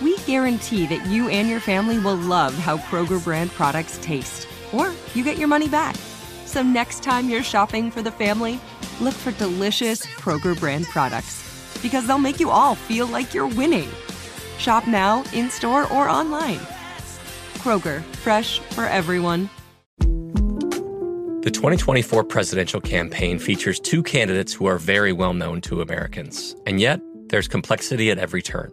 we guarantee that you and your family will love how Kroger brand products taste, or you get your money back. So next time you're shopping for the family, look for delicious Kroger brand products because they'll make you all feel like you're winning. Shop now, in store, or online. Kroger, fresh for everyone. The 2024 presidential campaign features two candidates who are very well known to Americans. And yet, there's complexity at every turn.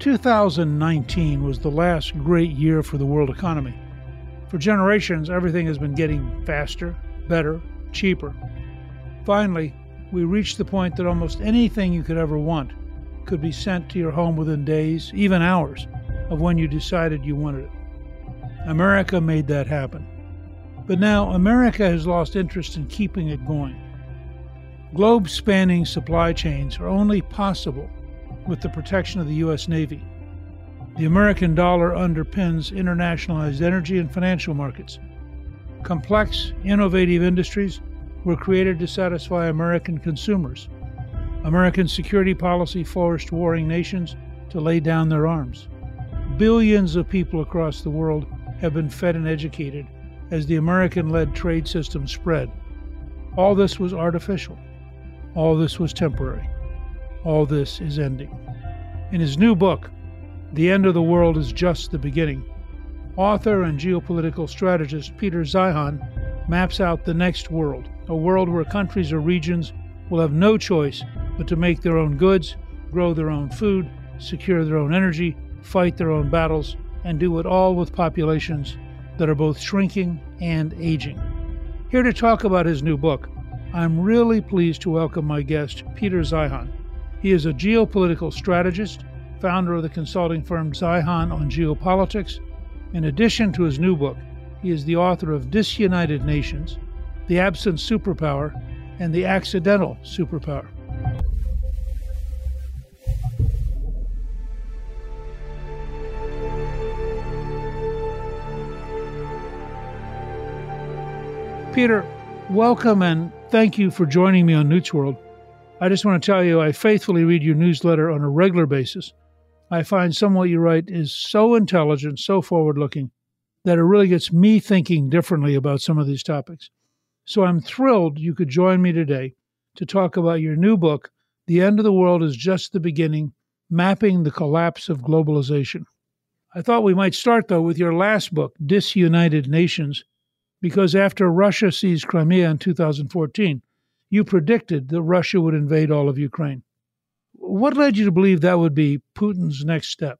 2019 was the last great year for the world economy. For generations, everything has been getting faster, better, cheaper. Finally, we reached the point that almost anything you could ever want could be sent to your home within days, even hours, of when you decided you wanted it. America made that happen. But now, America has lost interest in keeping it going. Globe spanning supply chains are only possible with the protection of the U.S. Navy. The American dollar underpins internationalized energy and financial markets. Complex, innovative industries were created to satisfy American consumers. American security policy forced warring nations to lay down their arms. Billions of people across the world have been fed and educated as the American led trade system spread. All this was artificial. All this was temporary. All this is ending. In his new book, The End of the World is Just the Beginning, author and geopolitical strategist Peter Zeihan maps out the next world, a world where countries or regions will have no choice but to make their own goods, grow their own food, secure their own energy, fight their own battles, and do it all with populations that are both shrinking and aging. Here to talk about his new book, I'm really pleased to welcome my guest, Peter Zeihan. He is a geopolitical strategist, founder of the consulting firm Zeihan on Geopolitics. In addition to his new book, he is the author of Disunited Nations, The Absent Superpower, and The Accidental Superpower. Peter, welcome and thank you for joining me on Newt's World. I just want to tell you, I faithfully read your newsletter on a regular basis. I find some what you write is so intelligent, so forward looking, that it really gets me thinking differently about some of these topics. So I'm thrilled you could join me today to talk about your new book, The End of the World is Just the Beginning Mapping the Collapse of Globalization. I thought we might start, though, with your last book, Disunited Nations, because after Russia seized Crimea in 2014, you predicted that Russia would invade all of Ukraine. What led you to believe that would be Putin's next step?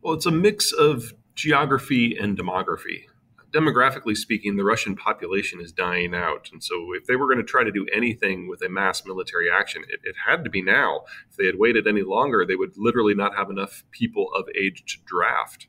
Well, it's a mix of geography and demography. Demographically speaking, the Russian population is dying out. And so, if they were going to try to do anything with a mass military action, it, it had to be now. If they had waited any longer, they would literally not have enough people of age to draft.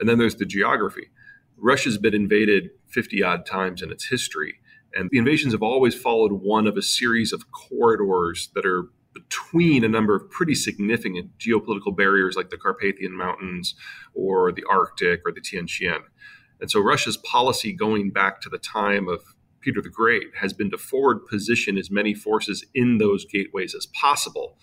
And then there's the geography Russia's been invaded 50 odd times in its history. And the invasions have always followed one of a series of corridors that are between a number of pretty significant geopolitical barriers like the Carpathian Mountains or the Arctic or the Tian Shan. And so Russia's policy going back to the time of Peter the Great has been to forward position as many forces in those gateways as possible.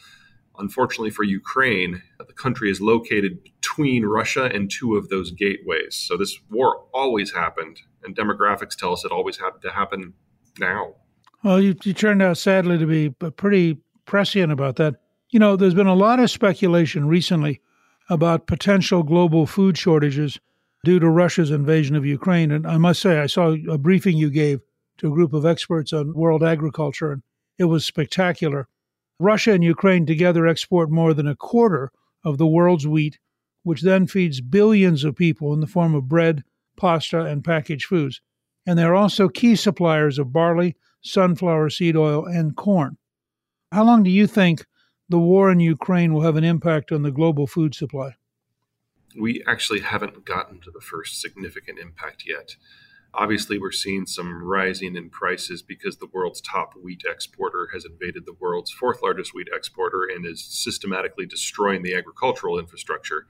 Unfortunately for Ukraine, the country is located between Russia and two of those gateways. So this war always happened, and demographics tell us it always had to happen now. Well, you, you turned out sadly to be uh, pretty prescient about that. You know, there's been a lot of speculation recently about potential global food shortages due to Russia's invasion of Ukraine. And I must say, I saw a briefing you gave to a group of experts on world agriculture, and it was spectacular. Russia and Ukraine together export more than a quarter of the world's wheat, which then feeds billions of people in the form of bread, pasta, and packaged foods. And they're also key suppliers of barley, sunflower seed oil, and corn. How long do you think the war in Ukraine will have an impact on the global food supply? We actually haven't gotten to the first significant impact yet. Obviously, we're seeing some rising in prices because the world's top wheat exporter has invaded the world's fourth largest wheat exporter and is systematically destroying the agricultural infrastructure.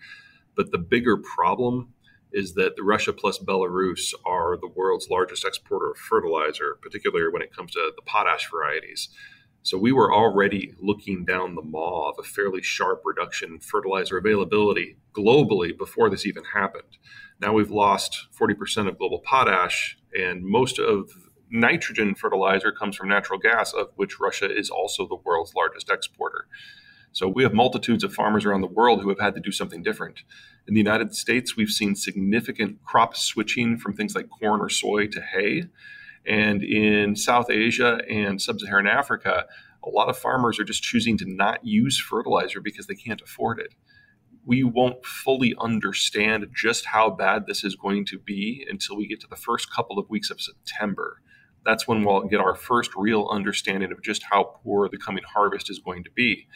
But the bigger problem is that Russia plus Belarus are the world's largest exporter of fertilizer, particularly when it comes to the potash varieties. So we were already looking down the maw of a fairly sharp reduction in fertilizer availability globally before this even happened. Now we've lost 40% of global potash, and most of nitrogen fertilizer comes from natural gas, of which Russia is also the world's largest exporter. So we have multitudes of farmers around the world who have had to do something different. In the United States, we've seen significant crop switching from things like corn or soy to hay. And in South Asia and Sub Saharan Africa, a lot of farmers are just choosing to not use fertilizer because they can't afford it we won't fully understand just how bad this is going to be until we get to the first couple of weeks of September. That's when we'll get our first real understanding of just how poor the coming harvest is going to be.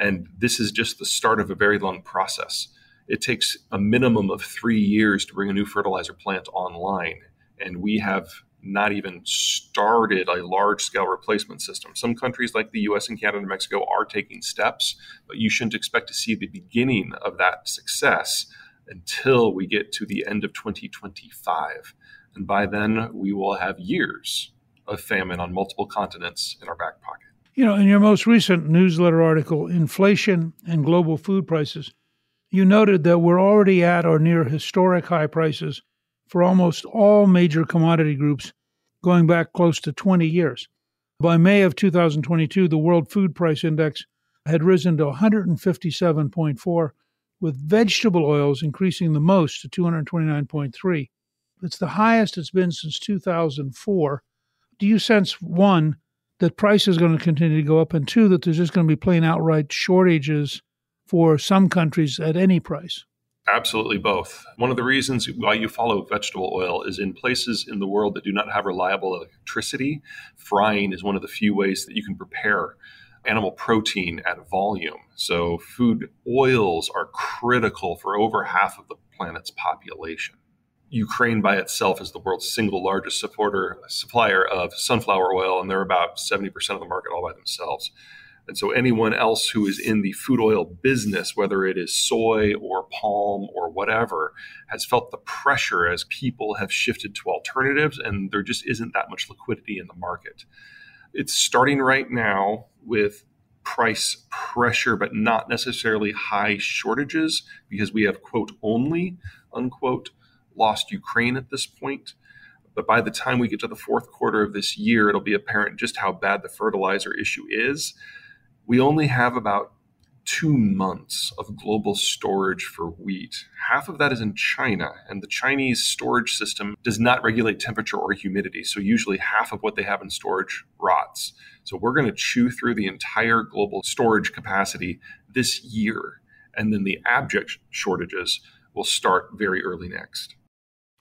And this is just the start of a very long process. It takes a minimum of three years to bring a new fertilizer plant online. And we have not even started a large scale replacement system. Some countries like the US and Canada and Mexico are taking steps, but you shouldn't expect to see the beginning of that success until we get to the end of 2025. And by then, we will have years of famine on multiple continents in our back pocket. You know, in your most recent newsletter article, Inflation and Global Food Prices, you noted that we're already at or near historic high prices for almost all major commodity groups going back close to 20 years. By May of 2022, the World Food Price Index had risen to 157.4, with vegetable oils increasing the most to 229.3. It's the highest it's been since 2004. Do you sense, one, that price is going to continue to go up, and two, that there's just going to be plain outright shortages for some countries at any price? Absolutely both. One of the reasons why you follow vegetable oil is in places in the world that do not have reliable electricity, frying is one of the few ways that you can prepare animal protein at volume. So, food oils are critical for over half of the planet's population. Ukraine by itself is the world's single largest supporter supplier of sunflower oil, and they're about 70% of the market all by themselves. And so anyone else who is in the food oil business, whether it is soy or palm or whatever, has felt the pressure as people have shifted to alternatives and there just isn't that much liquidity in the market. It's starting right now with price pressure, but not necessarily high shortages because we have, quote, only, unquote, lost Ukraine at this point. But by the time we get to the fourth quarter of this year, it'll be apparent just how bad the fertilizer issue is we only have about two months of global storage for wheat. Half of that is in China, and the Chinese storage system does not regulate temperature or humidity. So, usually, half of what they have in storage rots. So, we're going to chew through the entire global storage capacity this year. And then the abject shortages will start very early next.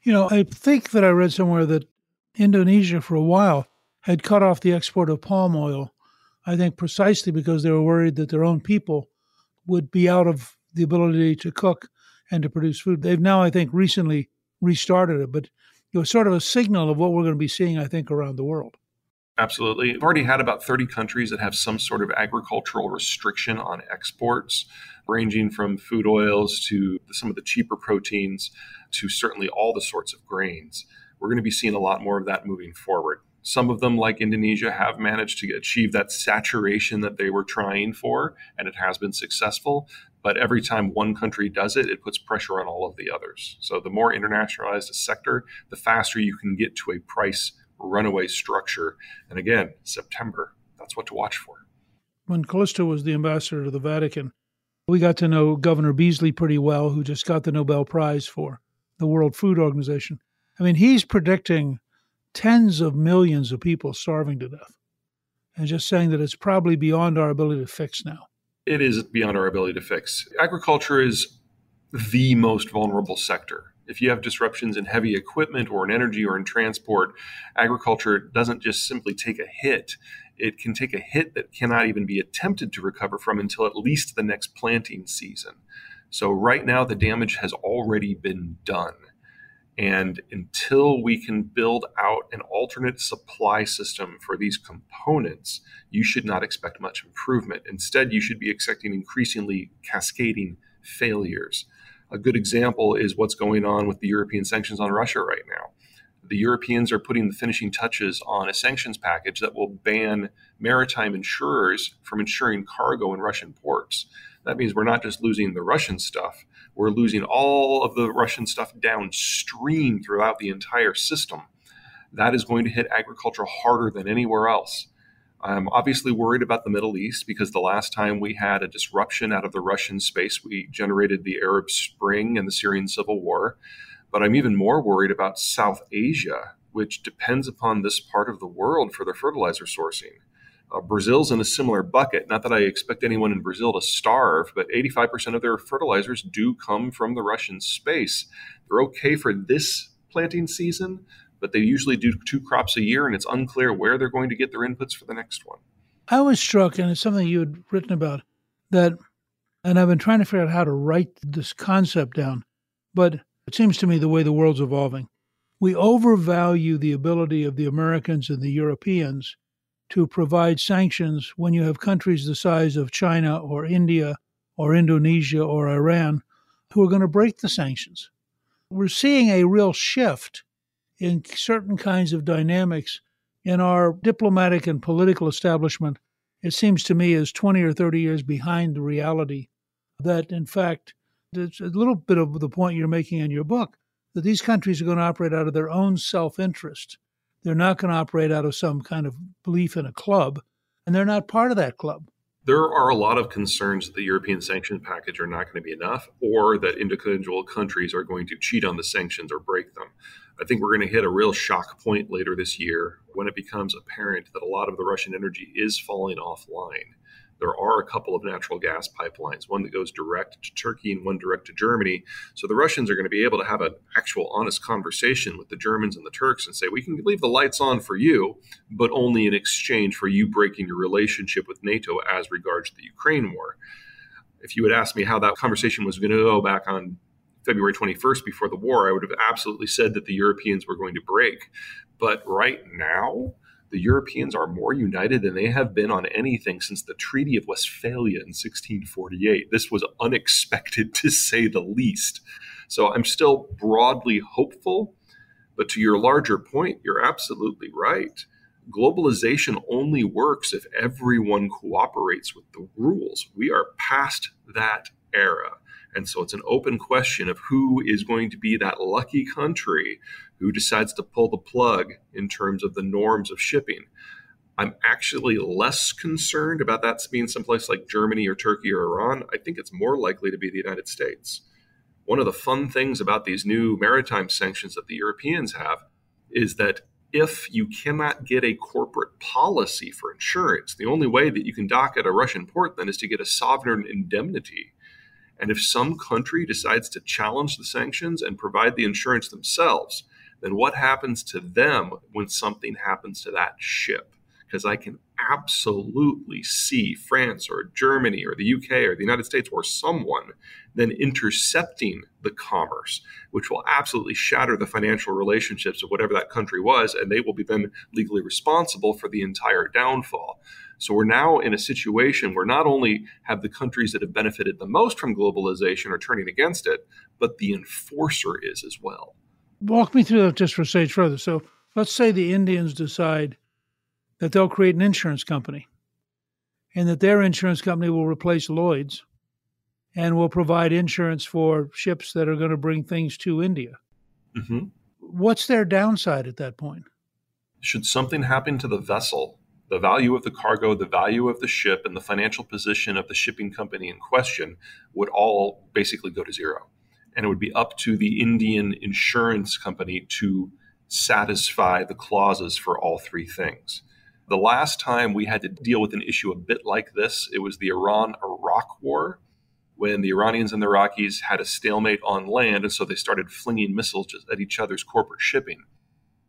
You know, I think that I read somewhere that Indonesia, for a while, had cut off the export of palm oil I think precisely because they were worried that their own people would be out of the ability to cook and to produce food. They've now, I think, recently restarted it. But it was sort of a signal of what we're going to be seeing, I think, around the world. Absolutely. We've already had about 30 countries that have some sort of agricultural restriction on exports, ranging from food oils to some of the cheaper proteins to certainly all the sorts of grains. We're going to be seeing a lot more of that moving forward. Some of them, like Indonesia, have managed to achieve that saturation that they were trying for, and it has been successful. But every time one country does it, it puts pressure on all of the others. So the more internationalized a sector, the faster you can get to a price runaway structure. And again, September, that's what to watch for. When Callista was the ambassador to the Vatican, we got to know Governor Beasley pretty well, who just got the Nobel Prize for the World Food Organization. I mean, he's predicting tens of millions of people starving to death and just saying that it's probably beyond our ability to fix now. It is beyond our ability to fix. Agriculture is the most vulnerable sector if you have disruptions in heavy equipment or in energy or in transport, agriculture doesn't just simply take a hit. It can take a hit that cannot even be attempted to recover from until at least the next planting season. So, right now, the damage has already been done. And until we can build out an alternate supply system for these components, you should not expect much improvement. Instead, you should be expecting increasingly cascading failures. A good example is what's going on with the European sanctions on Russia right now. The Europeans are putting the finishing touches on a sanctions package that will ban maritime insurers from insuring cargo in Russian ports. That means we're not just losing the Russian stuff, we're losing all of the Russian stuff downstream throughout the entire system. That is going to hit agriculture harder than anywhere else. I'm obviously worried about the Middle East because the last time we had a disruption out of the Russian space, we generated the Arab Spring and the Syrian civil war. But I'm even more worried about South Asia, which depends upon this part of the world for their fertilizer sourcing. Uh, Brazil's in a similar bucket. Not that I expect anyone in Brazil to starve, but 85% of their fertilizers do come from the Russian space. They're okay for this planting season, but they usually do two crops a year, and it's unclear where they're going to get their inputs for the next one. I was struck, and it's something you had written about, that, and I've been trying to figure out how to write this concept down, but it seems to me the way the world's evolving. We overvalue the ability of the Americans and the Europeans to provide sanctions when you have countries the size of China or India or Indonesia or Iran who are going to break the sanctions. We're seeing a real shift in certain kinds of dynamics in our diplomatic and political establishment, it seems to me is 20 or 30 years behind the reality that, in fact, it's a little bit of the point you're making in your book that these countries are going to operate out of their own self interest. They're not going to operate out of some kind of belief in a club, and they're not part of that club there are a lot of concerns that the European sanctions package are not going to be enough, or that individual countries are going to cheat on the sanctions or break them. I think we're going to hit a real shock point later this year when it becomes apparent that a lot of the Russian energy is falling offline there are a couple of natural gas pipelines, one that goes direct to Turkey and one direct to Germany. So the Russians are going to be able to have an actual honest conversation with the Germans and the Turks and say, we can leave the lights on for you, but only in exchange for you breaking your relationship with NATO as regards the Ukraine war. If you had asked me how that conversation was going to go back on February 21st before the war, I would have absolutely said that the Europeans were going to break. But right now, the Europeans are more united than they have been on anything since the Treaty of Westphalia in 1648. This was unexpected to say the least. So I'm still broadly hopeful. But to your larger point, you're absolutely right. Globalization only works if everyone cooperates with the rules. We are past that era. And so it's an open question of who is going to be that lucky country who decides to pull the plug in terms of the norms of shipping. I'm actually less concerned about that being someplace like Germany or Turkey or Iran. I think it's more likely to be the United States. One of the fun things about these new maritime sanctions that the Europeans have is that if you cannot get a corporate policy for insurance, the only way that you can dock at a Russian port then is to get a sovereign indemnity and if some country decides to challenge the sanctions and provide the insurance themselves, then what happens to them when something happens to that ship? Because I can absolutely see France or Germany or the UK or the United States or someone then intercepting the commerce, which will absolutely shatter the financial relationships of whatever that country was, and they will be then legally responsible for the entire downfall. So we're now in a situation where not only have the countries that have benefited the most from globalization are turning against it, but the enforcer is as well. Walk me through that just for a stage further. So let's say the Indians decide that they'll create an insurance company and that their insurance company will replace Lloyd's and will provide insurance for ships that are going to bring things to India. Mm-hmm. What's their downside at that point? Should something happen to the vessel, the value of the cargo, the value of the ship, and the financial position of the shipping company in question would all basically go to zero. And it would be up to the Indian insurance company to satisfy the clauses for all three things. The last time we had to deal with an issue a bit like this, it was the Iran Iraq War, when the Iranians and the Iraqis had a stalemate on land, and so they started flinging missiles at each other's corporate shipping.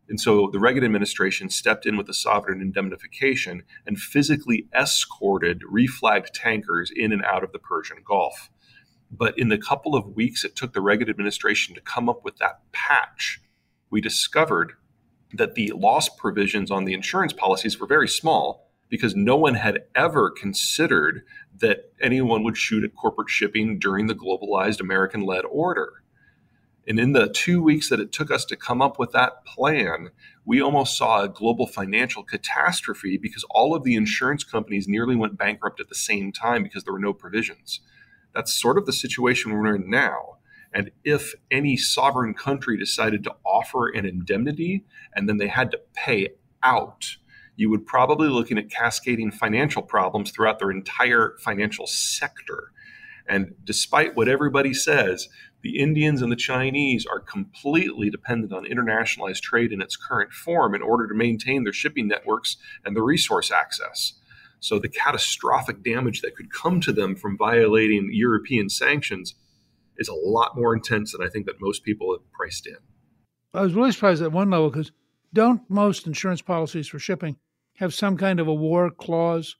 And so the Reagan administration stepped in with a sovereign indemnification and physically escorted reflagged tankers in and out of the Persian Gulf. But in the couple of weeks it took the Reagan administration to come up with that patch, we discovered that the loss provisions on the insurance policies were very small because no one had ever considered that anyone would shoot at corporate shipping during the globalized American led order. And in the two weeks that it took us to come up with that plan, we almost saw a global financial catastrophe because all of the insurance companies nearly went bankrupt at the same time because there were no provisions. That's sort of the situation we're in now. And if any sovereign country decided to offer an indemnity and then they had to pay out, you would probably be looking at cascading financial problems throughout their entire financial sector. And despite what everybody says, the Indians and the Chinese are completely dependent on internationalized trade in its current form in order to maintain their shipping networks and the resource access. So the catastrophic damage that could come to them from violating European sanctions is a lot more intense than I think that most people have priced in. I was really surprised at one level because don't most insurance policies for shipping have some kind of a war clause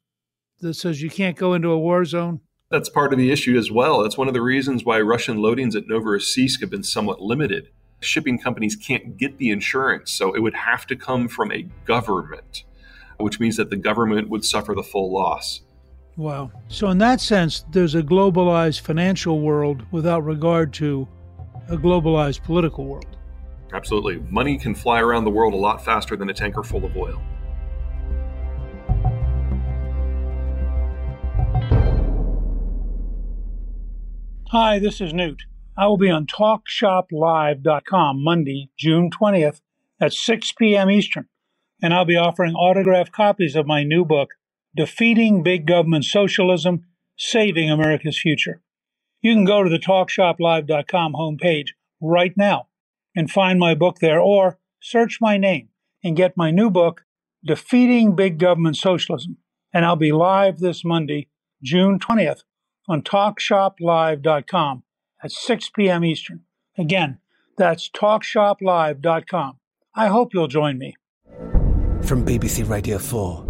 that says you can't go into a war zone? That's part of the issue as well. That's one of the reasons why Russian loadings at Novorossiysk have been somewhat limited. Shipping companies can't get the insurance, so it would have to come from a government, which means that the government would suffer the full loss. Wow. So, in that sense, there's a globalized financial world without regard to a globalized political world. Absolutely. Money can fly around the world a lot faster than a tanker full of oil. Hi, this is Newt. I will be on TalkShopLive.com Monday, June 20th at 6 p.m. Eastern, and I'll be offering autographed copies of my new book, Defeating Big Government Socialism, Saving America's Future. You can go to the TalkShopLive.com homepage right now and find my book there, or search my name and get my new book, Defeating Big Government Socialism. And I'll be live this Monday, June 20th, on TalkShopLive.com at 6 p.m. Eastern. Again, that's TalkShopLive.com. I hope you'll join me. From BBC Radio 4.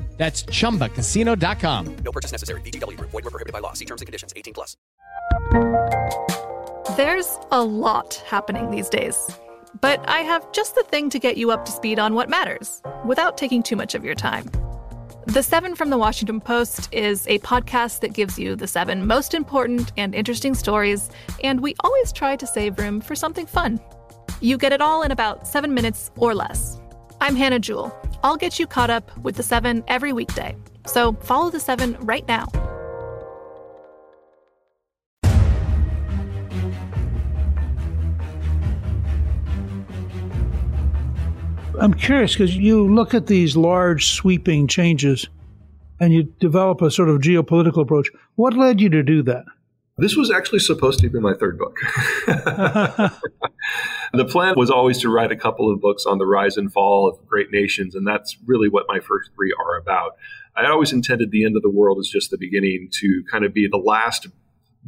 That's chumbacasino.com. No purchase necessary. VGW Group. Void were prohibited by law. See terms and conditions. 18 plus. There's a lot happening these days. But I have just the thing to get you up to speed on what matters without taking too much of your time. The Seven from the Washington Post is a podcast that gives you the seven most important and interesting stories, and we always try to save room for something fun. You get it all in about seven minutes or less. I'm Hannah Jewell. I'll get you caught up with the seven every weekday. So follow the seven right now. I'm curious because you look at these large sweeping changes and you develop a sort of geopolitical approach. What led you to do that? This was actually supposed to be my third book. the plan was always to write a couple of books on the rise and fall of great nations, and that's really what my first three are about. I always intended the end of the world as just the beginning to kind of be the last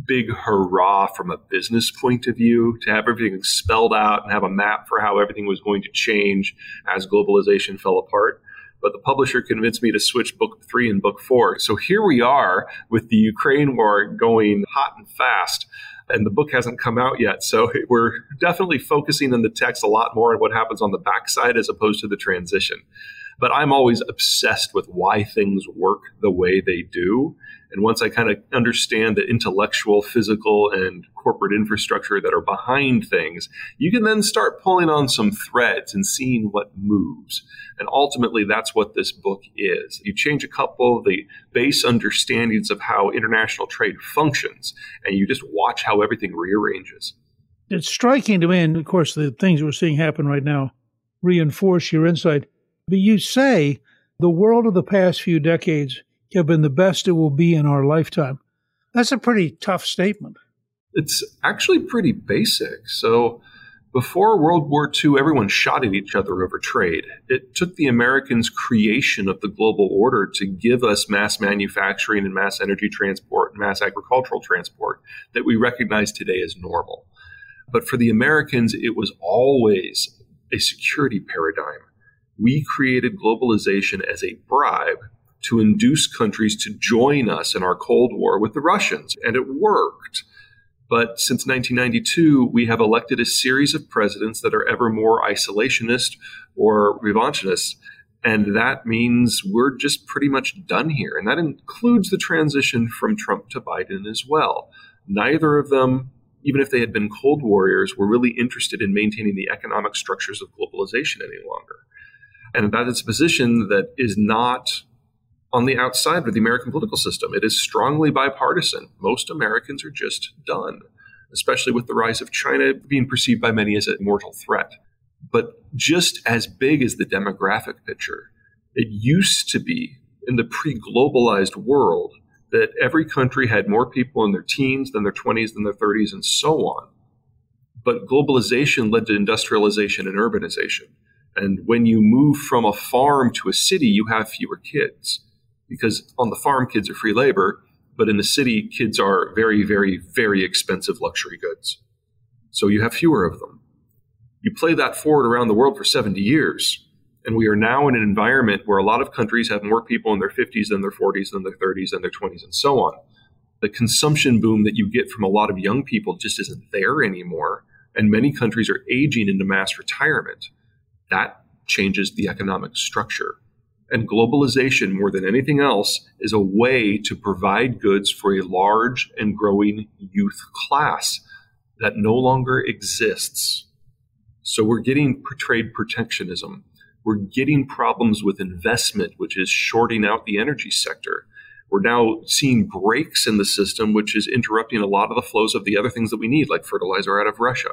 big hurrah from a business point of view, to have everything spelled out and have a map for how everything was going to change as globalization fell apart but the publisher convinced me to switch book three and book four. So here we are with the Ukraine war going hot and fast. And the book hasn't come out yet. So we're definitely focusing in the text a lot more on what happens on the backside as opposed to the transition. But I'm always obsessed with why things work the way they do. And once I kind of understand the intellectual, physical, and corporate infrastructure that are behind things, you can then start pulling on some threads and seeing what moves. And ultimately, that's what this book is. You change a couple of the base understandings of how international trade functions, and you just watch how everything rearranges. It's striking to me, and of course, the things we're seeing happen right now reinforce your insight. But you say the world of the past few decades have been the best it will be in our lifetime. That's a pretty tough statement. It's actually pretty basic. So, before World War II, everyone shot at each other over trade. It took the Americans' creation of the global order to give us mass manufacturing and mass energy transport and mass agricultural transport that we recognize today as normal. But for the Americans, it was always a security paradigm. We created globalization as a bribe to induce countries to join us in our Cold War with the Russians. And it worked. But since 1992, we have elected a series of presidents that are ever more isolationist or revanchist. And that means we're just pretty much done here. And that includes the transition from Trump to Biden as well. Neither of them, even if they had been Cold Warriors, were really interested in maintaining the economic structures of globalization any longer. And that is a position that is not on the outside of the American political system. It is strongly bipartisan. Most Americans are just done, especially with the rise of China being perceived by many as a mortal threat. But just as big as the demographic picture, it used to be in the pre globalized world that every country had more people in their teens than their 20s than their 30s and so on. But globalization led to industrialization and urbanization. And when you move from a farm to a city, you have fewer kids because on the farm, kids are free labor, but in the city, kids are very, very, very expensive luxury goods. So you have fewer of them. You play that forward around the world for 70 years, and we are now in an environment where a lot of countries have more people in their 50s than their 40s, than their 30s, than their 20s, and so on. The consumption boom that you get from a lot of young people just isn't there anymore, and many countries are aging into mass retirement. That changes the economic structure. And globalization, more than anything else, is a way to provide goods for a large and growing youth class that no longer exists. So we're getting trade protectionism. We're getting problems with investment, which is shorting out the energy sector. We're now seeing breaks in the system, which is interrupting a lot of the flows of the other things that we need, like fertilizer out of Russia.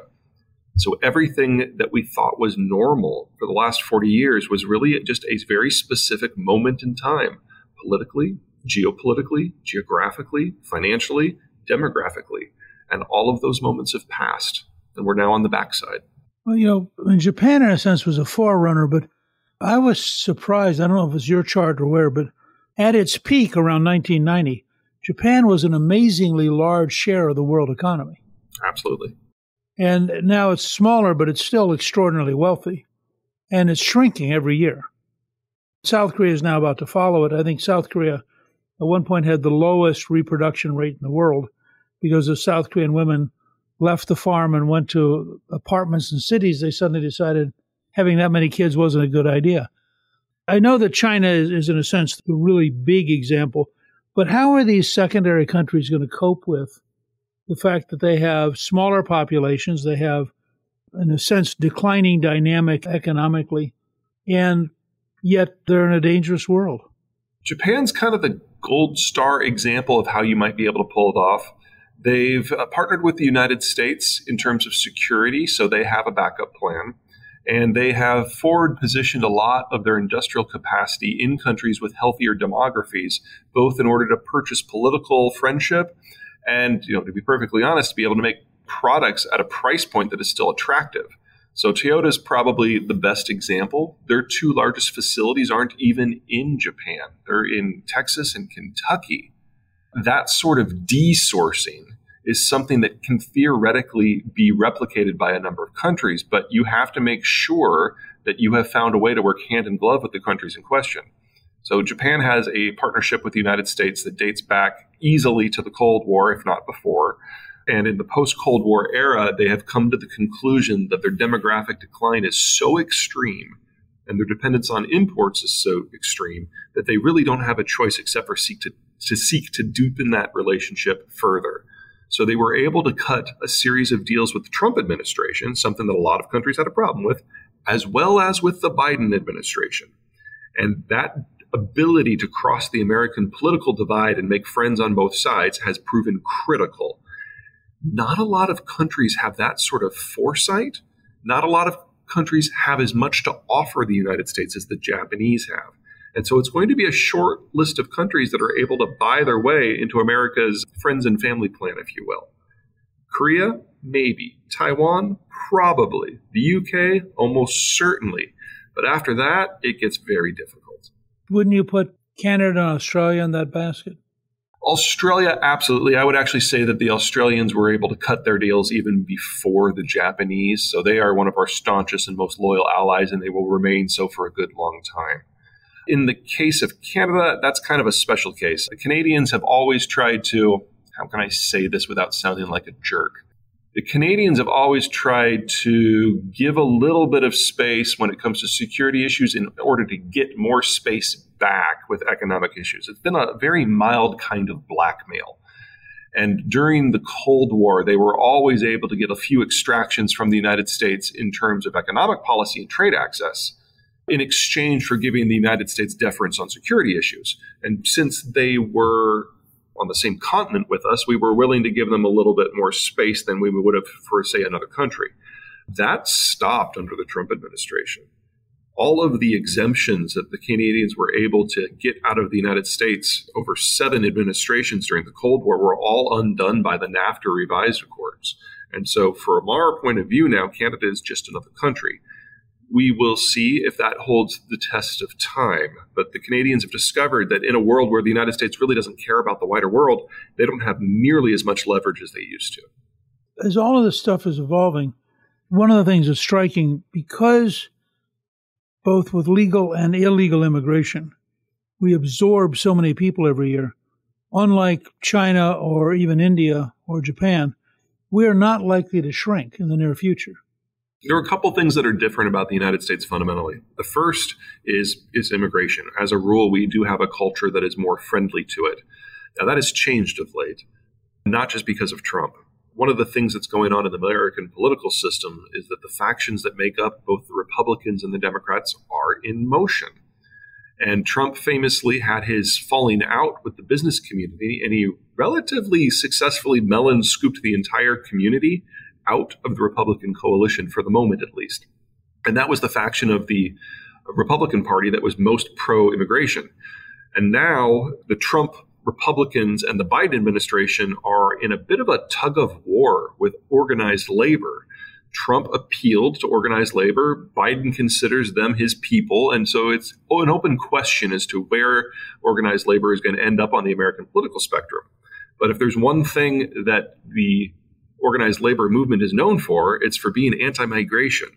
So everything that we thought was normal for the last 40 years was really just a very specific moment in time, politically, geopolitically, geographically, financially, demographically. And all of those moments have passed, and we're now on the backside. Well, you know, Japan, in a sense, was a forerunner, but I was surprised. I don't know if it's your chart or where, but at its peak around 1990, Japan was an amazingly large share of the world economy. Absolutely. And now it's smaller, but it's still extraordinarily wealthy. And it's shrinking every year. South Korea is now about to follow it. I think South Korea at one point had the lowest reproduction rate in the world because as South Korean women left the farm and went to apartments in cities, they suddenly decided having that many kids wasn't a good idea. I know that China is, is in a sense, the really big example, but how are these secondary countries going to cope with the fact that they have smaller populations, they have, in a sense, declining dynamic economically, and yet they're in a dangerous world? Japan's kind of the gold star example of how you might be able to pull it off. They've uh, partnered with the United States in terms of security, so they have a backup plan. And they have forward positioned a lot of their industrial capacity in countries with healthier demographies, both in order to purchase political friendship and, you know, to be perfectly honest, to be able to make products at a price point that is still attractive. So Toyota is probably the best example. Their two largest facilities aren't even in Japan. They're in Texas and Kentucky. That sort of desourcing is something that can theoretically be replicated by a number of countries, but you have to make sure that you have found a way to work hand in glove with the countries in question. So Japan has a partnership with the United States that dates back easily to the Cold War, if not before. And in the post Cold War era, they have come to the conclusion that their demographic decline is so extreme and their dependence on imports is so extreme that they really don't have a choice except for seek to, to seek to deepen that relationship further. So they were able to cut a series of deals with the Trump administration, something that a lot of countries had a problem with, as well as with the Biden administration. And that ability to cross the American political divide and make friends on both sides has proven critical. Not a lot of countries have that sort of foresight. Not a lot of countries have as much to offer the United States as the Japanese have. And so it's going to be a short list of countries that are able to buy their way into America's friends and family plan, if you will. Korea, maybe. Taiwan, probably. The UK, almost certainly. But after that, it gets very difficult. Wouldn't you put Canada and Australia in that basket? Australia, absolutely. I would actually say that the Australians were able to cut their deals even before the Japanese. So they are one of our staunchest and most loyal allies, and they will remain so for a good long time. In the case of Canada, that's kind of a special case. The Canadians have always tried to, how can I say this without sounding like a jerk? The Canadians have always tried to give a little bit of space when it comes to security issues in order to get more space back with economic issues. It's been a very mild kind of blackmail. And during the Cold War, they were always able to get a few extractions from the United States in terms of economic policy and trade access in exchange for giving the United States deference on security issues. And since they were on the same continent with us, we were willing to give them a little bit more space than we would have for, say, another country. That stopped under the Trump administration. All of the exemptions that the Canadians were able to get out of the United States over seven administrations during the Cold War were all undone by the NAFTA revised accords. And so, from our point of view now, Canada is just another country we will see if that holds the test of time. But the Canadians have discovered that in a world where the United States really doesn't care about the wider world, they don't have nearly as much leverage as they used to. As all of this stuff is evolving, one of the things that's striking because both with legal and illegal immigration, we absorb so many people every year. Unlike China or even India or Japan, we are not likely to shrink in the near future. There are a couple things that are different about the United States fundamentally. The first is is immigration. As a rule, we do have a culture that is more friendly to it. Now that has changed of late, not just because of Trump. One of the things that's going on in the American political system is that the factions that make up both the Republicans and the Democrats are in motion. And Trump famously had his falling out with the business community, and he relatively successfully melon scooped the entire community out of the Republican coalition for the moment, at least. And that was the faction of the Republican Party that was most pro immigration. And now the Trump Republicans and the Biden administration are in a bit of a tug of war with organized labor. Trump appealed to organized labor. Biden considers them his people. And so it's an open question as to where organized labor is going to end up on the American political spectrum. But if there's one thing that the organized labor movement is known for, it's for being anti migration.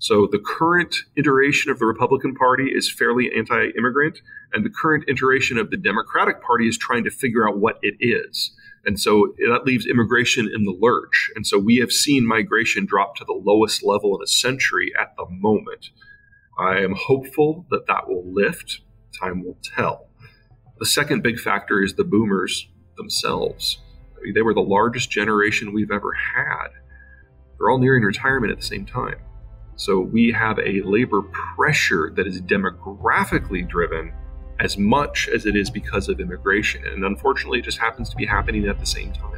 So the current iteration of the Republican Party is fairly anti immigrant, and the current iteration of the Democratic Party is trying to figure out what it is. And so that leaves immigration in the lurch. And so we have seen migration drop to the lowest level in a century at the moment. I am hopeful that that will lift. Time will tell. The second big factor is the boomers themselves. They were the largest generation we've ever had. They're all nearing retirement at the same time. So we have a labor pressure that is demographically driven as much as it is because of immigration. And unfortunately, it just happens to be happening at the same time.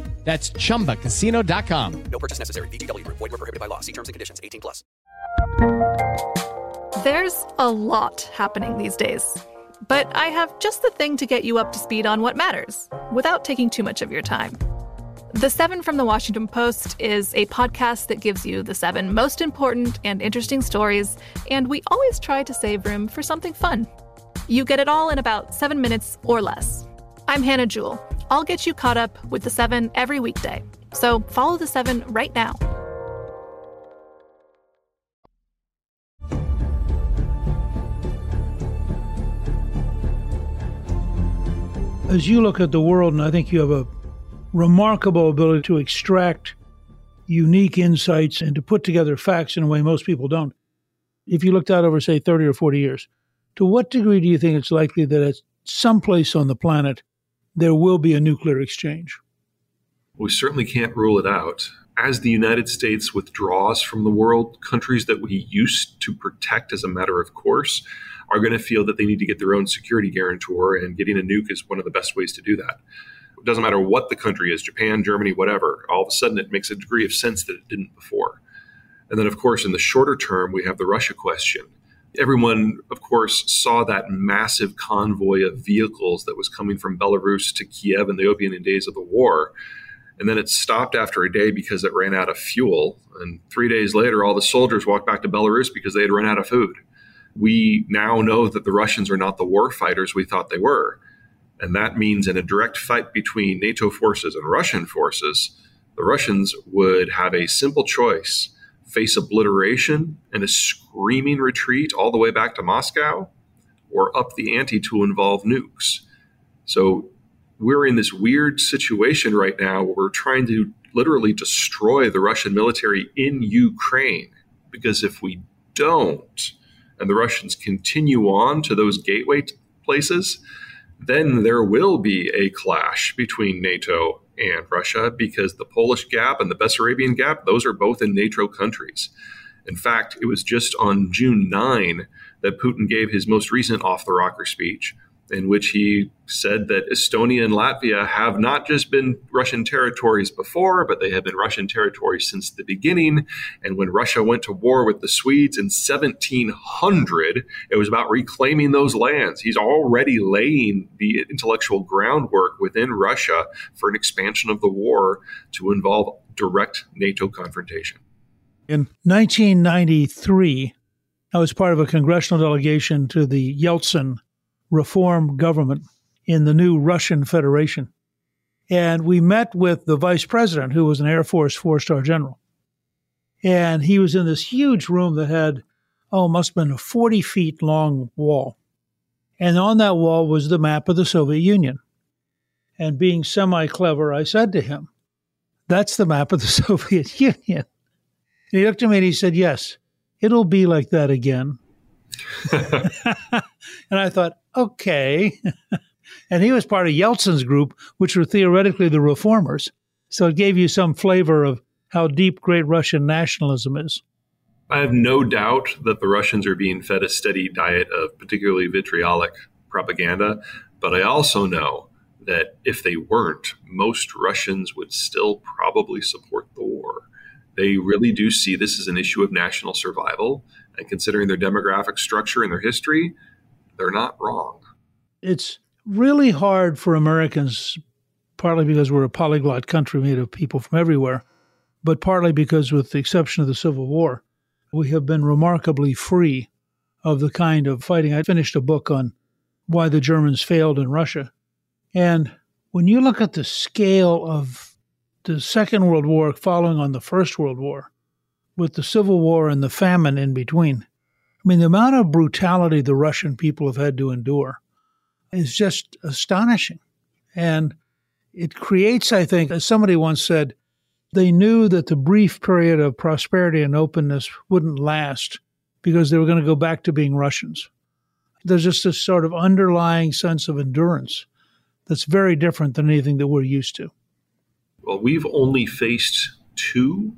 That's ChumbaCasino.com. No purchase necessary. VGW Group. Void were prohibited by law. See terms and conditions. 18 plus. There's a lot happening these days. But I have just the thing to get you up to speed on what matters without taking too much of your time. The Seven from the Washington Post is a podcast that gives you the seven most important and interesting stories, and we always try to save room for something fun. You get it all in about seven minutes or less. I'm Hannah Jewell. I'll get you caught up with the seven every weekday. So follow the seven right now. As you look at the world, and I think you have a remarkable ability to extract unique insights and to put together facts in a way most people don't. If you looked out over, say, 30 or 40 years, to what degree do you think it's likely that at some place on the planet there will be a nuclear exchange? We certainly can't rule it out. As the United States withdraws from the world, countries that we used to protect as a matter of course are going to feel that they need to get their own security guarantor, and getting a nuke is one of the best ways to do that. It doesn't matter what the country is Japan, Germany, whatever. All of a sudden, it makes a degree of sense that it didn't before. And then, of course, in the shorter term, we have the Russia question. Everyone, of course, saw that massive convoy of vehicles that was coming from Belarus to Kiev in the opening days of the war. And then it stopped after a day because it ran out of fuel. And three days later, all the soldiers walked back to Belarus because they had run out of food. We now know that the Russians are not the war fighters we thought they were. And that means in a direct fight between NATO forces and Russian forces, the Russians would have a simple choice face obliteration and a screaming retreat all the way back to Moscow, or up the ante to involve nukes. So we're in this weird situation right now where we're trying to literally destroy the Russian military in Ukraine. Because if we don't, and the Russians continue on to those gateway places, then there will be a clash between NATO and Russia because the Polish Gap and the Bessarabian Gap, those are both in NATO countries. In fact, it was just on June 9 that Putin gave his most recent off the rocker speech, in which he said that Estonia and Latvia have not just been Russian territories before, but they have been Russian territories since the beginning. And when Russia went to war with the Swedes in 1700, it was about reclaiming those lands. He's already laying the intellectual groundwork within Russia for an expansion of the war to involve direct NATO confrontation. In 1993, I was part of a congressional delegation to the Yeltsin reform government in the new Russian Federation. And we met with the vice president, who was an Air Force four star general. And he was in this huge room that had, oh, must have been a 40 feet long wall. And on that wall was the map of the Soviet Union. And being semi clever, I said to him, That's the map of the Soviet Union. And he looked at me and he said, Yes, it'll be like that again. and I thought, okay. and he was part of Yeltsin's group, which were theoretically the reformers. So it gave you some flavor of how deep great Russian nationalism is. I have no doubt that the Russians are being fed a steady diet of particularly vitriolic propaganda, but I also know that if they weren't, most Russians would still probably support the war. They really do see this as an issue of national survival, and considering their demographic structure and their history, they're not wrong. It's really hard for Americans, partly because we're a polyglot country made of people from everywhere, but partly because, with the exception of the Civil War, we have been remarkably free of the kind of fighting. I finished a book on why the Germans failed in Russia. And when you look at the scale of the Second World War following on the First World War, with the Civil War and the famine in between, I mean, the amount of brutality the Russian people have had to endure is just astonishing. And it creates, I think, as somebody once said, they knew that the brief period of prosperity and openness wouldn't last because they were going to go back to being Russians. There's just this sort of underlying sense of endurance that's very different than anything that we're used to. Well, we've only faced two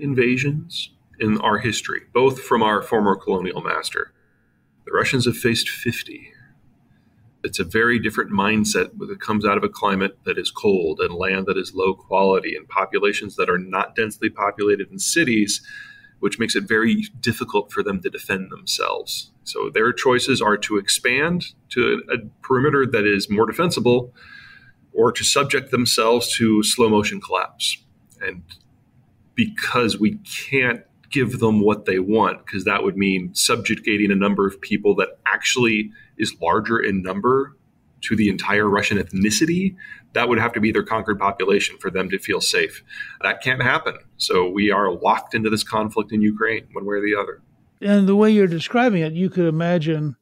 invasions in our history, both from our former colonial master. The Russians have faced 50. It's a very different mindset that comes out of a climate that is cold and land that is low quality and populations that are not densely populated in cities, which makes it very difficult for them to defend themselves. So their choices are to expand to a perimeter that is more defensible or to subject themselves to slow motion collapse. And because we can't give them what they want because that would mean subjugating a number of people that actually is larger in number to the entire Russian ethnicity. That would have to be their conquered population for them to feel safe. That can't happen. So we are locked into this conflict in Ukraine, one way or the other. And the way you're describing it, you could imagine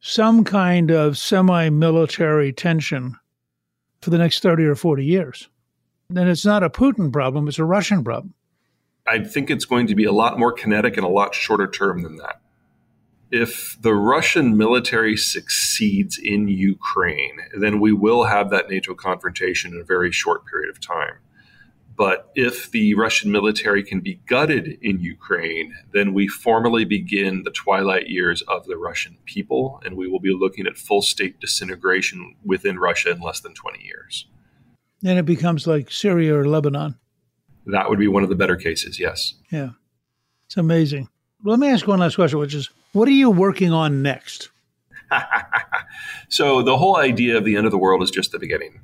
some kind of semi military tension for the next 30 or 40 years. Then it's not a Putin problem, it's a Russian problem. I think it's going to be a lot more kinetic and a lot shorter term than that. If the Russian military succeeds in Ukraine, then we will have that NATO confrontation in a very short period of time. But if the Russian military can be gutted in Ukraine, then we formally begin the twilight years of the Russian people, and we will be looking at full state disintegration within Russia in less than 20 years. Then it becomes like Syria or Lebanon that would be one of the better cases, yes. Yeah. It's amazing. Let me ask one last question, which is what are you working on next? so, the whole idea of the end of the world is just the beginning,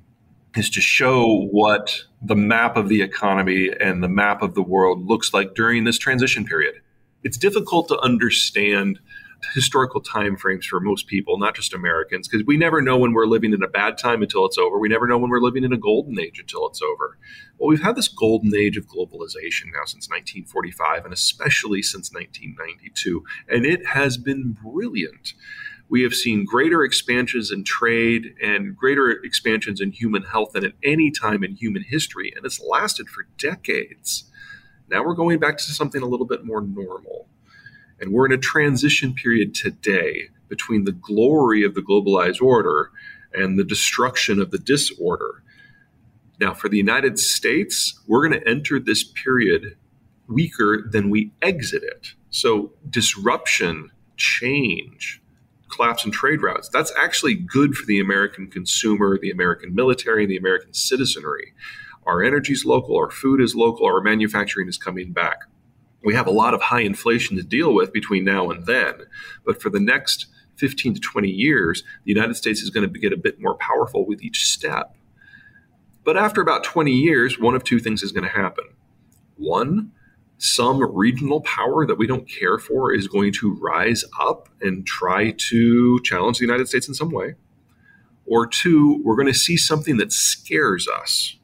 is to show what the map of the economy and the map of the world looks like during this transition period. It's difficult to understand historical time frames for most people, not just Americans, because we never know when we're living in a bad time until it's over. We never know when we're living in a golden age until it's over. Well, we've had this golden age of globalization now since 1945, and especially since 1992, and it has been brilliant. We have seen greater expansions in trade and greater expansions in human health than at any time in human history, and it's lasted for decades. Now we're going back to something a little bit more normal. And we're in a transition period today between the glory of the globalized order and the destruction of the disorder. Now, for the United States, we're going to enter this period weaker than we exit it. So, disruption, change, collapse in trade routes, that's actually good for the American consumer, the American military, and the American citizenry. Our energy is local, our food is local, our manufacturing is coming back. We have a lot of high inflation to deal with between now and then, but for the next 15 to 20 years, the United States is going to get a bit more powerful with each step. But after about 20 years, one of two things is going to happen. One, some regional power that we don't care for is going to rise up and try to challenge the United States in some way. Or two, we're going to see something that scares us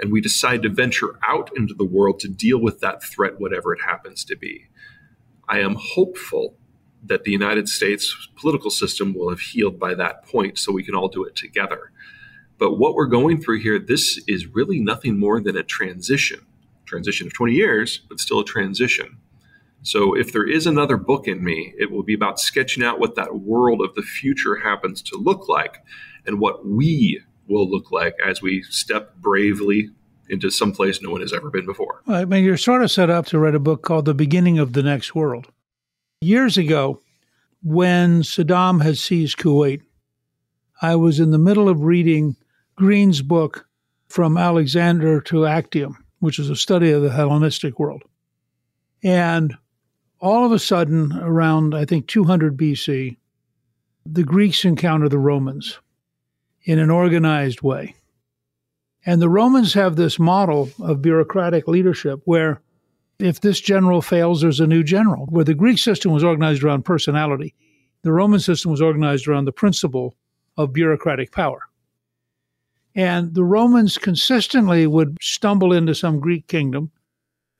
and we decide to venture out into the world to deal with that threat, whatever it happens to be. I am hopeful that the United States political system will have healed by that point so we can all do it together. But what we're going through here, this is really nothing more than a transition. Transition of 20 years, but still a transition. So if there is another book in me, it will be about sketching out what that world of the future happens to look like and what we will look like as we step bravely into some place no one has ever been before. Well, I mean, you're sort of set up to write a book called The Beginning of the Next World. Years ago, when Saddam had seized Kuwait, I was in the middle of reading Green's book, From Alexander to Actium, which is a study of the Hellenistic world. And all of a sudden, around, I think, 200 BC, the Greeks encounter the Romans in an organized way. And the Romans have this model of bureaucratic leadership where if this general fails, there's a new general. Where the Greek system was organized around personality, the Roman system was organized around the principle of bureaucratic power. And the Romans consistently would stumble into some Greek kingdom,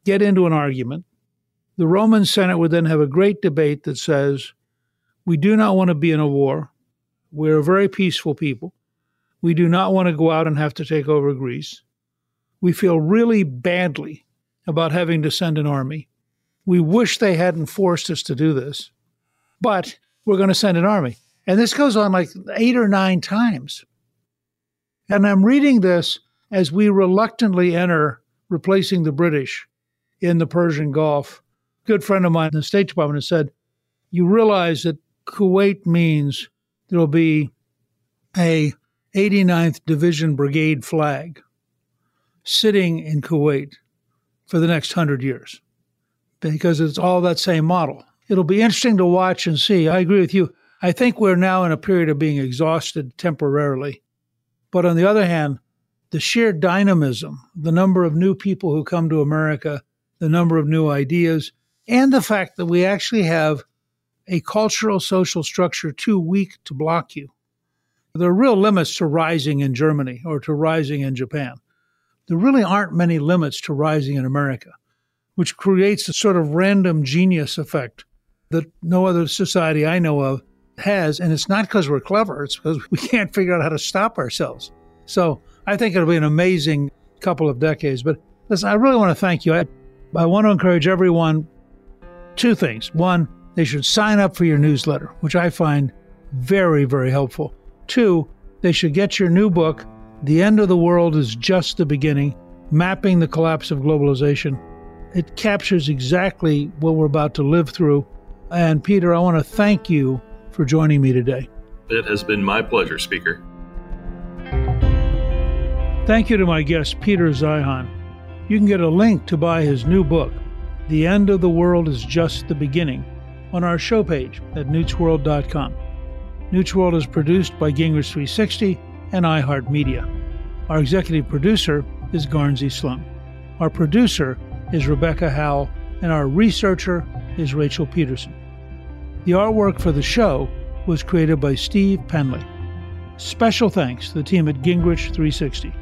get into an argument. The Roman Senate would then have a great debate that says, We do not want to be in a war. We're a very peaceful people. We do not want to go out and have to take over Greece. We feel really badly about having to send an army. We wish they hadn't forced us to do this, but we're going to send an army. And this goes on like eight or nine times. And I'm reading this as we reluctantly enter replacing the British in the Persian Gulf. A good friend of mine in the State Department has said, You realize that Kuwait means there will be a 89th Division Brigade flag sitting in Kuwait for the next hundred years because it's all that same model. It'll be interesting to watch and see. I agree with you. I think we're now in a period of being exhausted temporarily. But on the other hand, the sheer dynamism, the number of new people who come to America, the number of new ideas, and the fact that we actually have a cultural social structure too weak to block you. There are real limits to rising in Germany or to rising in Japan. There really aren't many limits to rising in America, which creates a sort of random genius effect that no other society I know of has. And it's not because we're clever, it's because we can't figure out how to stop ourselves. So I think it'll be an amazing couple of decades. But listen, I really want to thank you. I, I want to encourage everyone two things. One, they should sign up for your newsletter, which I find very, very helpful. Two, they should get your new book, The End of the World is Just the Beginning Mapping the Collapse of Globalization. It captures exactly what we're about to live through. And Peter, I want to thank you for joining me today. It has been my pleasure, Speaker. Thank you to my guest, Peter Zeihan. You can get a link to buy his new book, The End of the World is Just the Beginning, on our show page at newtsworld.com. Newt's World is produced by Gingrich 360 and iHeartMedia. Our executive producer is Guernsey Sloan. Our producer is Rebecca Howell, and our researcher is Rachel Peterson. The artwork for the show was created by Steve Penley. Special thanks to the team at Gingrich 360.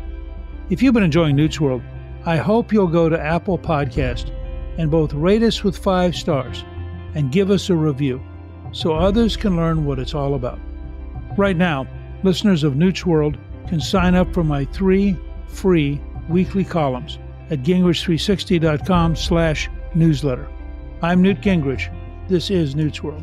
If you've been enjoying Newt's World, I hope you'll go to Apple Podcast and both rate us with five stars and give us a review so others can learn what it's all about. Right now, listeners of Newt's World can sign up for my three free weekly columns at gingrich360.com slash newsletter. I'm Newt Gingrich. This is Newt's World.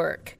work.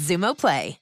Xumo Play.